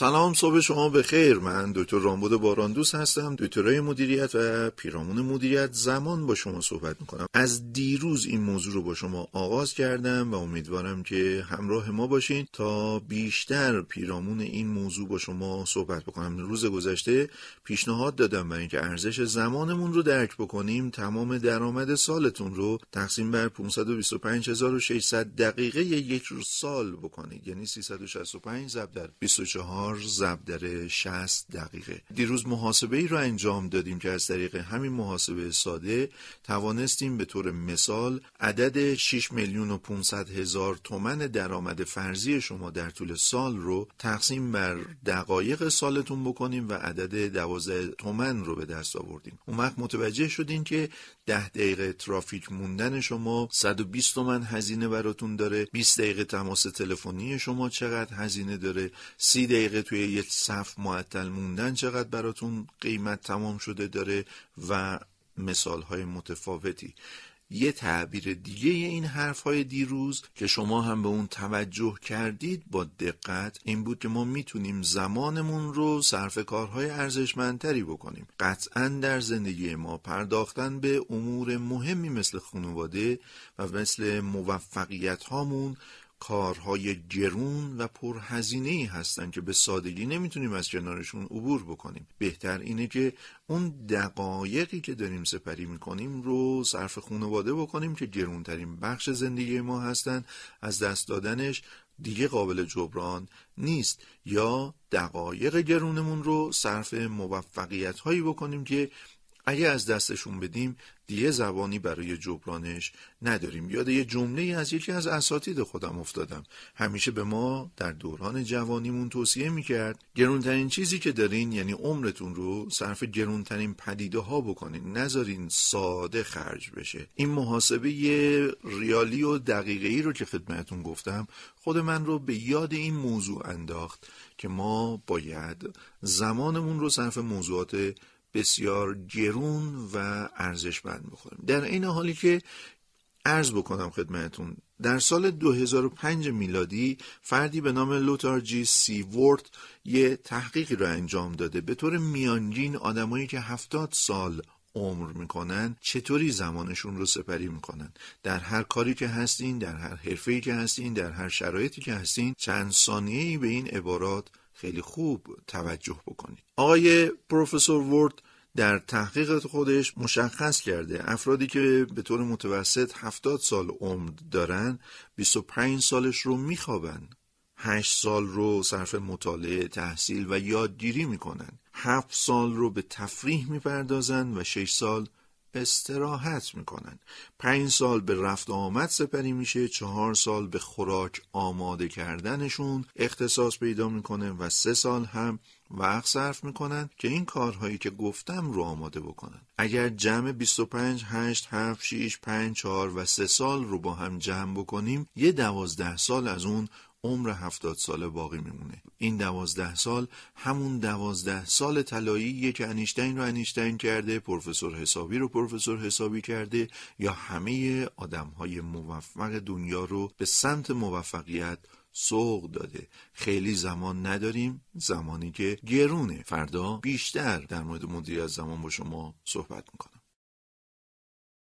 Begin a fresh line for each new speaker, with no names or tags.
سلام صبح شما بخیر. من دکتر رامبد باراندوس هستم دکترای مدیریت و پیرامون مدیریت زمان با شما صحبت می‌کنم. از دیروز این موضوع رو با شما آغاز کردم و امیدوارم که همراه ما باشین تا بیشتر پیرامون این موضوع با شما صحبت بکنم. روز گذشته پیشنهاد دادم برای اینکه ارزش زمانمون رو درک بکنیم. تمام درآمد سالتون رو تقسیم بر 525600 دقیقه یک روز سال بکنید. یعنی 365 ضرب در 24 چهار در 60 دقیقه. دیروز محاسبه ای رو انجام دادیم که از طریق همین محاسبه ساده توانستیم به طور مثال عدد 6 میلیون و 500 هزار تومن درآمد فرضی شما در طول سال رو تقسیم بر دقایق سالتون بکنیم و عدد 12 تومن رو به دست آوردیم. اون وقت متوجه شدین که 10 دقیقه ترافیک موندن شما 120 تومن هزینه براتون داره. 20 دقیقه تماس تلفنی شما چقدر هزینه داره. 30 دقیقه دقیقه توی یک صف معطل موندن چقدر براتون قیمت تمام شده داره و مثال های متفاوتی. یه تعبیر دیگه این حرف های دیروز که شما هم به اون توجه کردید با دقت این بود که ما می‌تونیم زمانمون رو صرف کارهای ارزشمندتری بکنیم. قطعا در زندگی ما پرداختن به امور مهمی مثل خانواده و مثل موفقیت هامون کارهای گرون و پرهزینه هستند که به سادگی نمی‌تونیم از کنارشون عبور بکنیم. بهتر اینه که اون دقایقی که داریم سپری می‌کنیم رو صرف خانواده بکنیم که گرونترین بخش زندگی ما هستند از دست دادنش دیگه قابل جبران نیست. یا دقایق گرونمون رو صرف موفقیت هایی بکنیم که اگه از دستشون بدیم دیگه زبانی برای جبرانش نداریم. یاد یه جمله از یکی از اساتید خودم افتادم. همیشه به ما در دوران جوانیمون توصیه می‌کرد گرونترین چیزی که دارین یعنی عمرتون رو صرف گرونترین پدیده ها بکنین. نذارین ساده خرج بشه. این محاسبه ریالی و دقیقه ای رو که خدمتون گفتم خود من رو به یاد این موضوع انداخت که ما باید زمانمون رو صرف موضوعات بسیار گرون و ارزشمند بخوریم در این حالی که ارز بکنم خدمتون در سال 2005 میلادی فردی به نام لوتار جی سی وورد یه تحقیقی رو انجام داده. به طور میانگین آدمایی که هفتاد سال عمر می‌کنن چطوری زمانشون رو سپری می‌کنن؟ در هر کاری که هستین در هر حرفه‌ای که هستین در هر شرایطی که هستین چند ثانیه‌ای به این عبارات خیلی خوب توجه بکنید. آقای پروفسور ورد در تحقیق خودش مشخص کرده افرادی که به طور متوسط 70 سال عمر دارن 25 سالش رو میخوابن. 8 سال رو صرف مطالعه تحصیل و یادگیری می‌کنن. 7 سال رو به تفریح می‌پردازن و 6 سال استراحت می‌کنن. پنج سال به رفت آمد سپری میشه چهار سال به خوراک آماده کردنشون اختصاص پیدا می‌کنه و سه سال هم وقت صرف می‌کنن که این کارهایی که گفتم رو آماده بکنن. اگر جمع 25 8 7 6 5 4 و 3 سال رو با هم جمع بکنیم یه دوازده سال از اون عمر هفتاد ساله باقی میمونه. این دوازده سال همون دوازده سال طلایی که انیشتین رو انیشتین کرده پروفسور حسابی رو پروفسور حسابی کرده یا همه آدم های موفق دنیا رو به سمت موفقیت سوق داده. خیلی زمان نداریم زمانی که گرونه. فردا بیشتر در مورد مدیریت زمان با شما صحبت می‌کنم.